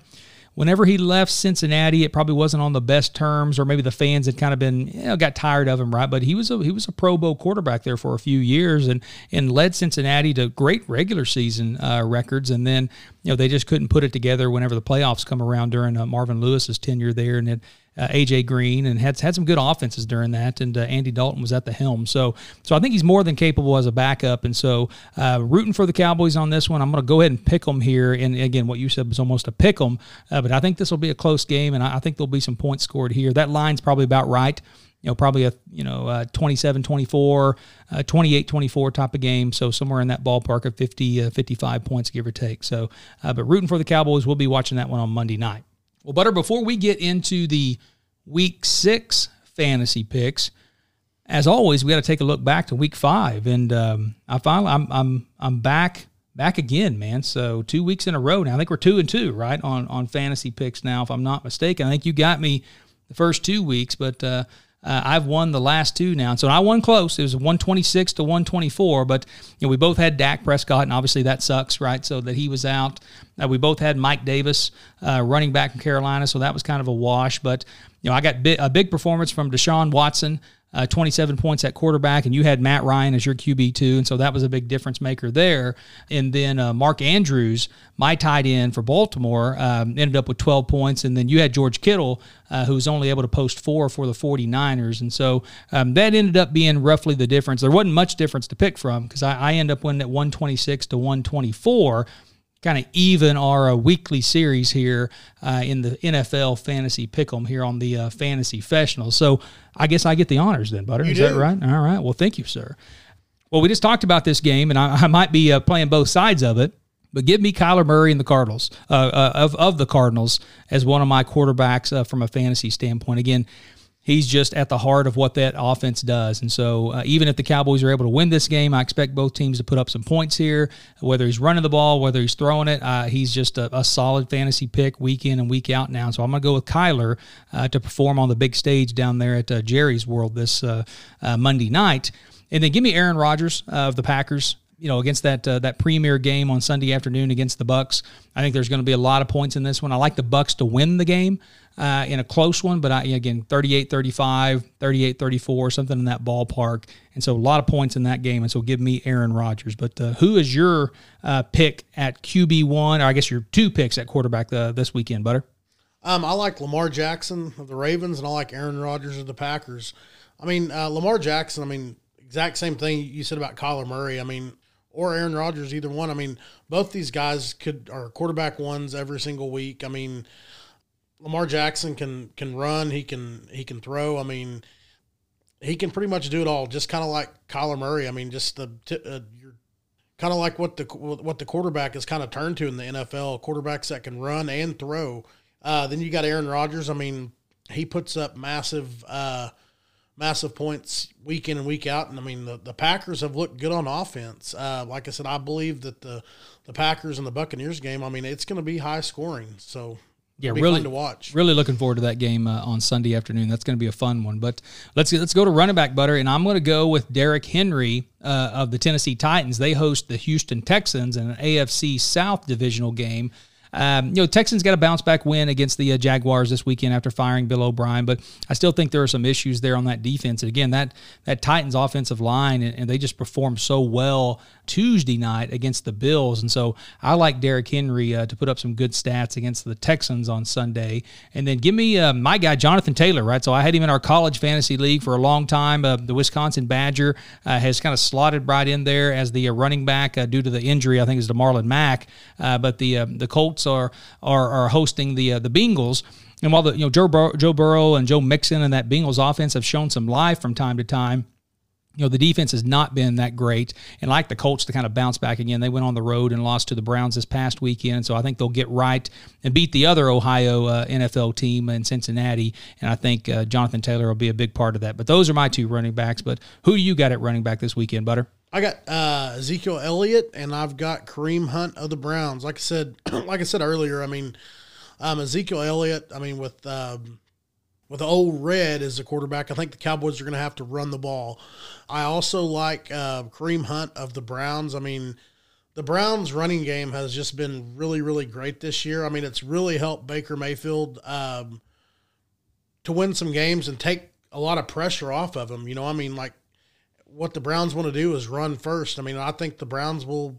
whenever he left Cincinnati, it probably wasn't on the best terms, or maybe the fans had kind of been you know, got tired of him, right? But he was a he was a Pro Bowl quarterback there for a few years, and and led Cincinnati to great regular season uh, records, and then you know they just couldn't put it together whenever the playoffs come around during uh, Marvin Lewis's tenure there, and it uh, AJ Green and had had some good offenses during that. And uh, Andy Dalton was at the helm, so so I think he's more than capable as a backup. And so uh, rooting for the Cowboys on this one. I'm going to go ahead and pick them here. And again, what you said was almost a pick them, uh, but I think this will be a close game, and I, I think there'll be some points scored here. That line's probably about right you know, probably a, you know, uh, 27 24, uh, 28 24 type of game. So somewhere in that ballpark of 50, uh, 55 points, give or take. So, uh, but rooting for the Cowboys, we'll be watching that one on Monday night. Well, Butter, before we get into the week six fantasy picks, as always, we got to take a look back to week five, and um, I finally I'm I'm I'm back back again, man. So two weeks in a row now. I think we're two and two, right, on on fantasy picks now, if I'm not mistaken. I think you got me the first two weeks, but uh, uh, I've won the last two now. So I won close. It was 126 to 124, but you know we both had Dak Prescott, and obviously that sucks, right? So that he was out. Uh, we both had Mike Davis, uh, running back from Carolina, so that was kind of a wash. But you know I got bi- a big performance from Deshaun Watson uh, 27 points at quarterback, and you had Matt Ryan as your QB two, and so that was a big difference maker there. And then uh, Mark Andrews, my tight end for Baltimore, um, ended up with 12 points, and then you had George Kittle, uh, who was only able to post four for the 49ers, and so um, that ended up being roughly the difference. There wasn't much difference to pick from because I, I end up winning at 126 to 124 kind of even our uh, weekly series here uh, in the NFL Fantasy Pick'em here on the uh, Fantasy Professional. So I guess I get the honors then, Butter. You Is do. that right? All right. Well, thank you, sir. Well, we just talked about this game, and I, I might be uh, playing both sides of it. But give me Kyler Murray and the Cardinals uh, uh, of of the Cardinals as one of my quarterbacks from a fantasy standpoint. Again, he's just at the heart of what that offense does. And so, uh, even if the Cowboys are able to win this game, I expect both teams to put up some points here. Whether he's running the ball, whether he's throwing it, uh, he's just a, a, solid fantasy pick week in and week out now. So I'm going to go with Kyler uh, to perform on the big stage down there at uh, Jerry's World this uh, uh, Monday night. And then give me Aaron Rodgers of the Packers you know against that uh, that premier game on Sunday afternoon against the Bucs. I think there's going to be a lot of points in this one. I like the Bucs to win the game uh, in a close one, but I, again 38-35, 38-34, something in that ballpark. And so a lot of points in that game. And so give me Aaron Rodgers. But uh, who is your uh, pick at QB one, or I guess your two picks at quarterback uh, this weekend, Butter? Um, I like Lamar Jackson of the Ravens, and I like Aaron Rodgers of the Packers. I mean, uh, Lamar Jackson. I mean, exact same thing you said about Kyler Murray. I mean, or Aaron Rodgers, either one. I mean, both these guys could are quarterback ones every single week. I mean, Lamar Jackson can can run, he can he can throw. I mean, he can pretty much do it all. Just kind of like Kyler Murray. I mean, just the uh, you're kind of like what the what the quarterback is kind of turned to in the NFL. Quarterbacks that can run and throw. Uh, then you got Aaron Rodgers. I mean, he puts up massive. Uh, massive points week in and week out. And I mean, the, the Packers have looked good on offense. Uh, like I said, I believe that the, the Packers and the Buccaneers game, I mean, it's going to be high scoring. So, yeah, really to watch. Really looking forward to that game uh, on Sunday afternoon. That's going to be a fun one. But let's let's go to running back butter, and I'm going to go with Derrick Henry uh, of the Tennessee Titans. They host the Houston Texans in an AFC South divisional game. Um, you know, Texans got a bounce back win against the uh, Jaguars this weekend after firing Bill O'Brien, but I still think there are some issues there on that defense. And again, that that Titans offensive line and, and they just performed so well Tuesday night against the Bills, and so I like Derrick Henry uh, to put up some good stats against the Texans on Sunday. And then give me uh, my guy Jonathan Taylor, right? So I had him in our college fantasy league for a long time. Uh, the Wisconsin Badger uh, has kind of slotted right in there as the uh, running back due to the injury. I think is to Marlon Mack, but the the Colts Are are, are hosting the uh, the Bengals. And while the you know Joe Bur- Joe Burrow and Joe Mixon and that Bengals offense have shown some life from time to time, you know the defense has not been that great. And like the colts to kind of bounce back again they went on the road and lost to the browns this past weekend. So i think they'll get right and beat the other ohio uh, nfl team in cincinnati. And i think uh, jonathan taylor will be a big part of that. But those are my two running backs. But who do you got at running back this weekend butter I got uh, Ezekiel Elliott and I've got Kareem Hunt of the Browns. Like I said, <clears throat> like I said earlier, I mean, um, Ezekiel Elliott. I mean, with um, with old Red as the quarterback, I think the Cowboys are going to have to run the ball. I also like uh, Kareem Hunt of the Browns. I mean, the Browns' running game has just been really, really great this year. I mean, it's really helped Baker Mayfield um, to win some games and take a lot of pressure off of him. You know, I mean, like what the Browns want to do is run first. I mean, I think the Browns will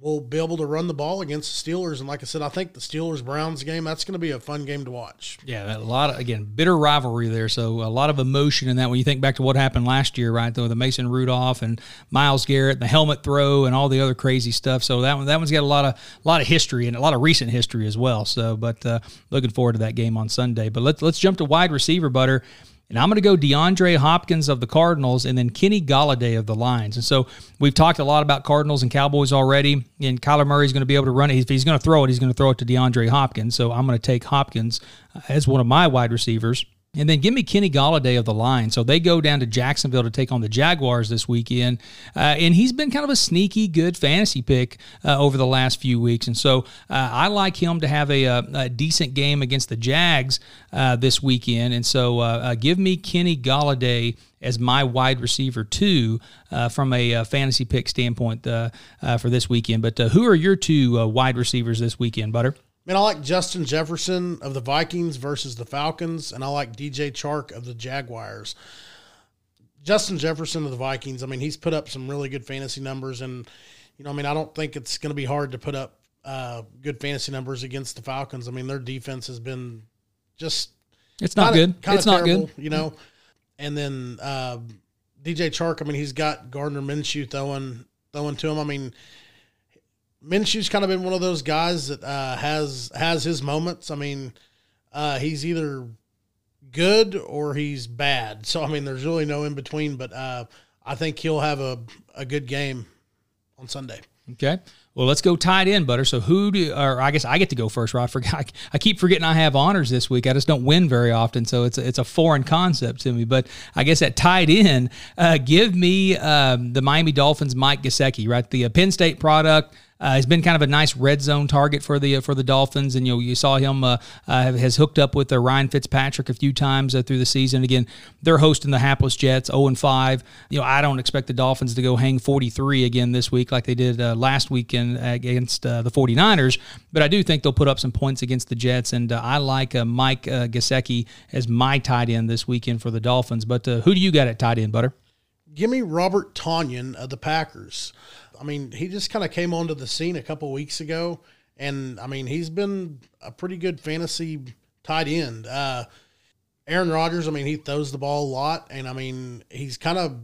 will be able to run the ball against the Steelers. And like I said, I think the Steelers Browns game that's going to be a fun game to watch. Yeah, a lot of again bitter rivalry there, so a lot of emotion in that. When you think back to what happened last year, right? Though the Mason Rudolph and Myles Garrett, the helmet throw, and all the other crazy stuff. So that one that one's got a lot of a lot of history and a lot of recent history as well. So, but uh, looking forward to that game on Sunday. But let's let's jump to wide receiver, Butter. And I'm going to go DeAndre Hopkins of the Cardinals and then Kenny Golladay of the Lions. And so we've talked a lot about Cardinals and Cowboys already. And Kyler Murray's going to be able to run it. If he's going to throw it, he's going to throw it to DeAndre Hopkins. So I'm going to take Hopkins uh, as one of my wide receivers. And then give me Kenny Golladay of the line. So they go down to Jacksonville to take on the Jaguars this weekend. Uh, and he's been kind of a sneaky good fantasy pick uh, over the last few weeks. And so uh, I like him to have a, a, a, decent game against the Jags uh, this weekend. And so uh, uh, give me Kenny Golladay as my wide receiver two from a fantasy pick standpoint for this weekend. But who are your two wide receivers this weekend, Butter? Man, I like Justin Jefferson of the Vikings versus the Falcons, and I like DJ Chark of the Jaguars. Justin Jefferson of the Vikings, I mean, he's put up some really good fantasy numbers, and you know, I mean, I don't think it's going to be hard to put up uh, good fantasy numbers against the Falcons. I mean, their defense has been just it's not kinda, good. Kinda it's terrible, not good, you know. And then uh, DJ Chark, I mean, he's got Gardner Minshew throwing throwing to him. I mean, Minshew's kind of been one of those guys that uh, has has his moments. I mean, uh, he's either good or he's bad. So I mean, there's really no in between. But uh, I think he'll have a a good game on Sunday. Okay. Well, let's go tied in, Butter. So who do, or I guess I get to go first, right? I, forgot, I keep forgetting I have honors this week. I just don't win very often, so it's a, it's a foreign concept to me. But I guess at tied in, uh, give me um, the Miami Dolphins, Mike Gesicki, right? The uh, Penn State product. Uh, he's been kind of a nice red zone target for the uh, for the Dolphins, and you know you saw him uh, uh has hooked up with Ryan Fitzpatrick a few times through the season. Again, they're hosting the hapless Jets, zero and five. You know I don't expect the Dolphins to go hang forty three again this week like they did last weekend against the 49ers, but I do think they'll put up some points against the Jets, and I like Mike uh, Gesicki as my tight end this weekend for the Dolphins. But who do you got at tight end, Butter? Give me Robert Tonyan of the Packers. I mean, he just kind of came onto the scene a couple weeks ago, and I mean, he's been a pretty good fantasy tight end. Uh, Aaron Rodgers, I mean, he throws the ball a lot, and I mean, he's kind of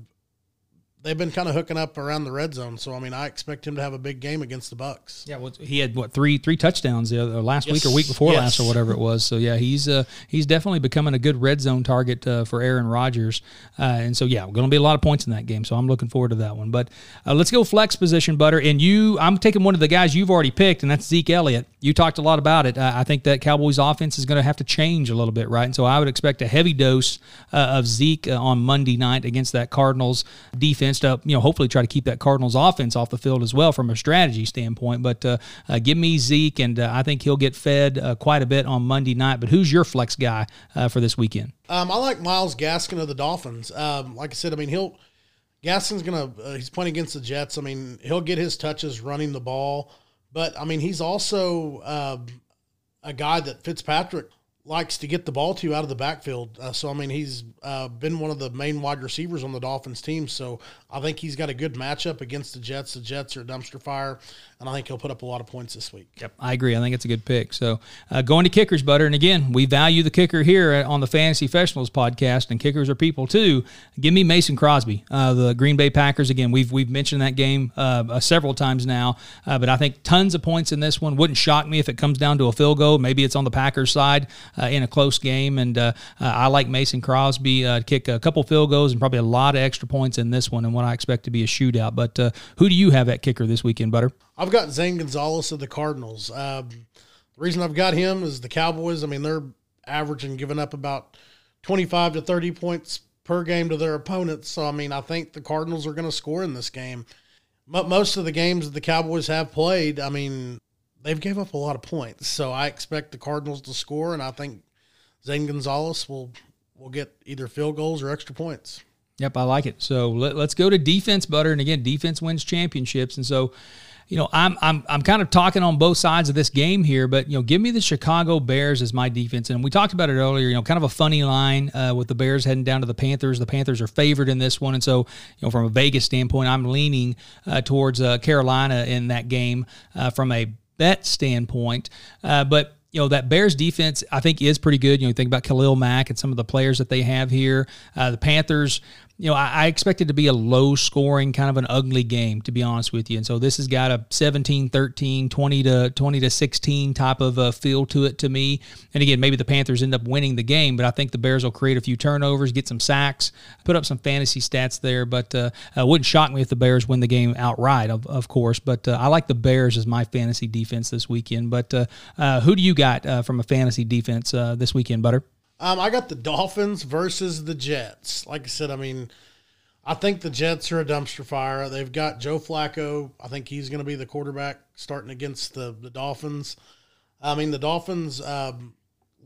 they've been kind of hooking up around the red zone. So I mean, I expect him to have a big game against the Bucs. Yeah, well, he had what three three touchdowns the other, last yes. week or week before yes. last or whatever it was. So yeah, he's uh, he's definitely becoming a good red zone target uh, for Aaron Rodgers. Uh, and so yeah, going to be a lot of points in that game. So I'm looking forward to that one. But uh, let's go flex position, Butter. And you, I'm taking one of the guys you've already picked, and that's Zeke Elliott. You talked a lot about it. Uh, I think that Cowboys offense is going to have to change a little bit, right? And so I would expect a heavy dose uh, of Zeke on Monday night against that Cardinals defense to you know hopefully try to keep that Cardinals offense off the field as well from a strategy standpoint. But uh, uh, give me Zeke, and uh, I think he'll get fed uh, quite a bit on Monday night. But who's your flex guy uh, for this weekend? Um, I like Myles Gaskin of the Dolphins. Um, like I said, I mean he'll Gaskin's gonna he's playing against the Jets. I mean he'll get his touches running the ball, but I mean he's also um, a guy that Fitzpatrick likes to get the ball to out of the backfield. Uh, so I mean, he's uh, been one of the main wide receivers on the Dolphins team. So I think he's got a good matchup against the Jets. The Jets are a dumpster fire, and I think he'll put up a lot of points this week. Yep, I agree. I think it's a good pick. So uh, going to kickers, butter, and again, we value the kicker here on the Fantasy Professionals podcast, and kickers are people too. Give me Mason Crosby, uh, the Green Bay Packers. Again, we've we've mentioned that game uh, several times now, uh, but I think tons of points in this one. Wouldn't shock me if it comes down to a field goal. Maybe it's on the Packers side uh, in a close game. And uh, uh, I like Mason Crosby uh, kick a couple field goals and probably a lot of extra points in this one and what I expect to be a shootout. But uh, who do you have at kicker this weekend, Butter? I've got Zane Gonzalez of the Cardinals. Um, the reason I've got him is the Cowboys. I mean, they're averaging giving up about 25 to 30 points per game to their opponents. So, I mean, I think the Cardinals are going to score in this game. But most of the games that the Cowboys have played, I mean, they've gave up a lot of points. So I expect the Cardinals to score, and I think Zane Gonzalez will will get either field goals or extra points. Yep, I like it. So let, us go to defense, Butter, and again, defense wins championships, and so. You know, I'm I'm I'm kind of talking on both sides of this game here, but you know, give me the Chicago Bears as my defense, and we talked about it earlier. You know, kind of a funny line uh, with the Bears heading down to the Panthers. The Panthers are favored in this one, and so you know, from a Vegas standpoint, I'm leaning uh, towards uh, Carolina in that game uh, from a bet standpoint. Uh, but you know that Bears defense I think is pretty good. You know, you think about Khalil Mack and some of the players that they have here. Uh, the Panthers, you know, I, I expect it to be a low scoring, kind of an ugly game, to be honest with you. And so this has got a 17 13, 20 to 20 to 16 type of a feel to it to me. And again, maybe the Panthers end up winning the game, but I think the Bears will create a few turnovers, get some sacks, put up some fantasy stats there. But uh, it wouldn't shock me if the Bears win the game outright, of, of course. But uh, I like the Bears as my fantasy defense this weekend. But uh, uh who do you got from a fantasy defense this weekend, Butter? Um, I got the Dolphins versus the Jets. Like I said, I mean, I think the Jets are a dumpster fire. They've got Joe Flacco. I think he's going to be the quarterback starting against the the Dolphins. I mean, the Dolphins um,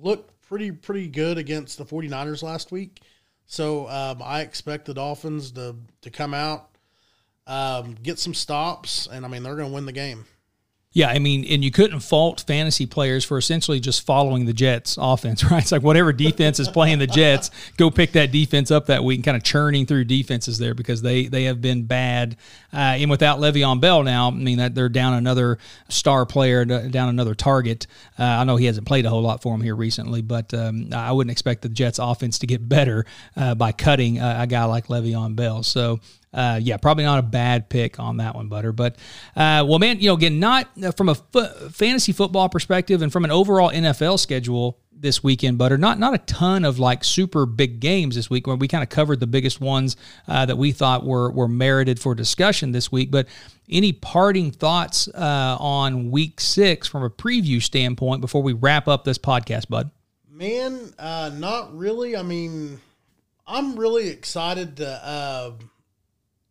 looked pretty pretty good against the 49ers last week. So um, I expect the Dolphins to to come out, um, get some stops, and I mean they're going to win the game. Yeah, I mean, and you couldn't fault fantasy players for essentially just following the Jets offense, <laughs> right? It's like whatever defense is playing the Jets, go pick that defense up that week and kind of churning through defenses there because they they have been bad. Uh, and without Le'Veon Bell now, I mean that they're down another star player, down another target. Uh, I know he hasn't played a whole lot for them here recently, but um, I wouldn't expect the Jets offense to get better uh, by cutting a, a guy like Le'Veon Bell. So uh, yeah, probably not a bad pick on that one, Butter. But, uh, well, man, you know, again, not uh, from a fantasy football perspective and from an overall NFL schedule this weekend, Butter, not not a ton of like super big games this week where we kind of covered the biggest ones uh, that we thought were, were merited for discussion this week. But any parting thoughts uh, on week six from a preview standpoint before we wrap up this podcast, Bud? Man, uh, not really. I mean, I'm really excited to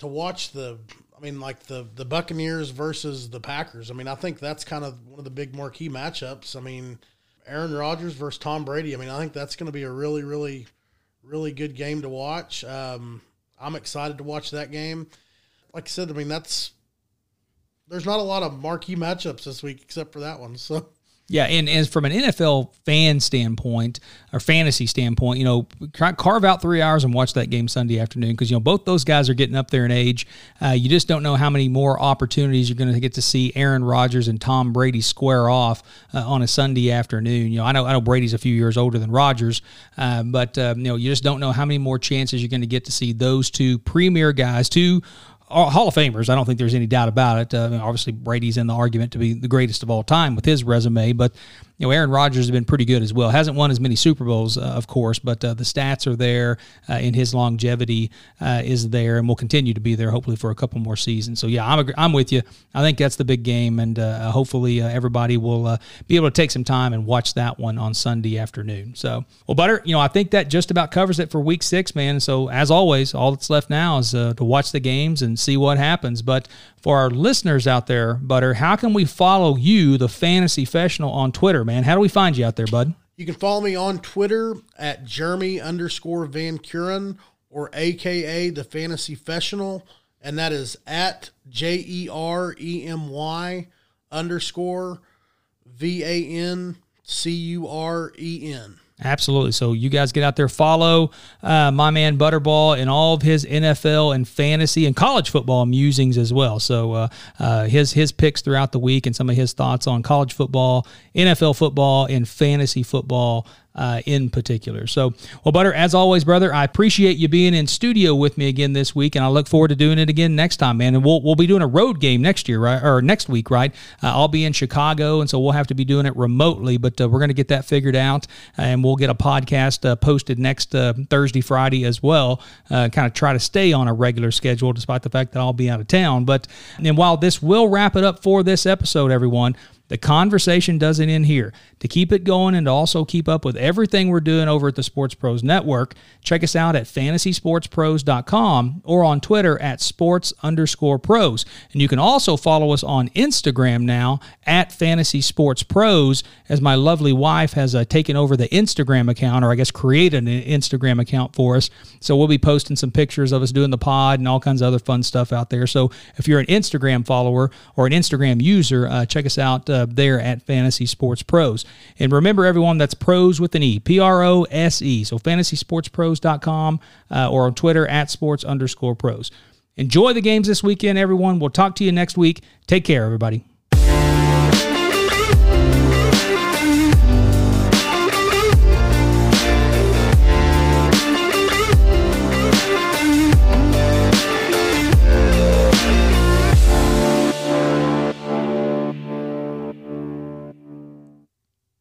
to watch the I mean like the the Buccaneers versus the Packers. I mean, I think that's kind of one of the big marquee matchups. I mean, Aaron Rodgers versus Tom Brady. I mean, I think that's going to be a really really really good game to watch. Um, I'm excited to watch that game. Like I said, I mean that's there's not a lot of marquee matchups this week except for that one. <laughs> So yeah, and as from an NFL fan standpoint or fantasy standpoint, you know, carve out three hours and watch that game Sunday afternoon because you know both those guys are getting up there in age. Uh, you just don't know how many more opportunities you're going to get to see Aaron Rodgers and Tom Brady square off uh, on a Sunday afternoon. You know, I know I know Brady's a few years older than Rodgers, uh, but um, you know, you just don't know how many more chances you're going to get to see those two premier guys, two Hall of Famers. I don't think there's any doubt about it. Uh, obviously, Brady's in the argument to be the greatest of all time with his resume, but you know, Aaron Rodgers has been pretty good as well. Hasn't won as many Super Bowls, uh, of course, but uh, the stats are there, uh, and his longevity uh, is there, and will continue to be there, hopefully for a couple more seasons. So yeah, I'm I'm with you. I think that's the big game, and uh, hopefully uh, everybody will be able to take some time and watch that one on Sunday afternoon. So, well, Butter, you know, I think that just about covers it for Week Six, man. So as always, all that's left now is to watch the games and see what happens. But for our listeners out there, Butter, how can we follow you, the fantasy professional, on Twitter, man? How do we find you out there, bud? You can follow me on Twitter at Jeremy underscore Van Curen or AKA the fantasy professional, and that is at J E R E M Y underscore V A N C U R E N. Absolutely. So you guys get out there, follow uh, my man Butterball and all of his NFL and fantasy and college football musings as well. So uh, uh, his his picks throughout the week and some of his thoughts on college football, NFL football, and fantasy football uh, in particular. So, well, Butter, as always, brother, I appreciate you being in studio with me again this week, and I look forward to doing it again next time, man. And we'll we'll be doing a road game next year, right, or next week, right? Uh, I'll be in Chicago, and so we'll have to be doing it remotely, but uh, we're going to get that figured out, and we'll get a podcast uh, posted next uh, Thursday, Friday as well. Uh, kind of try to stay on a regular schedule, despite the fact that I'll be out of town. But and while this will wrap it up for this episode, everyone. The conversation doesn't end here. To keep it going and to also keep up with everything we're doing over at the Sports Pros Network, check us out at fantasysportspros.com or on Twitter at sports underscore pros. And you can also follow us on Instagram now at Fantasy Sports Pros, as my lovely wife has uh, taken over the Instagram account, or I guess created an Instagram account for us. So we'll be posting some pictures of us doing the pod and all kinds of other fun stuff out there. So if you're an Instagram follower or an Instagram user, uh, check us out. Uh, there at Fantasy Sports Pros. And remember, everyone, that's pros with an E, P R O S E. So fantasysportspros.com uh, or on Twitter at sports underscore pros. Enjoy the games this weekend, everyone. We'll talk to you next week. Take care, everybody.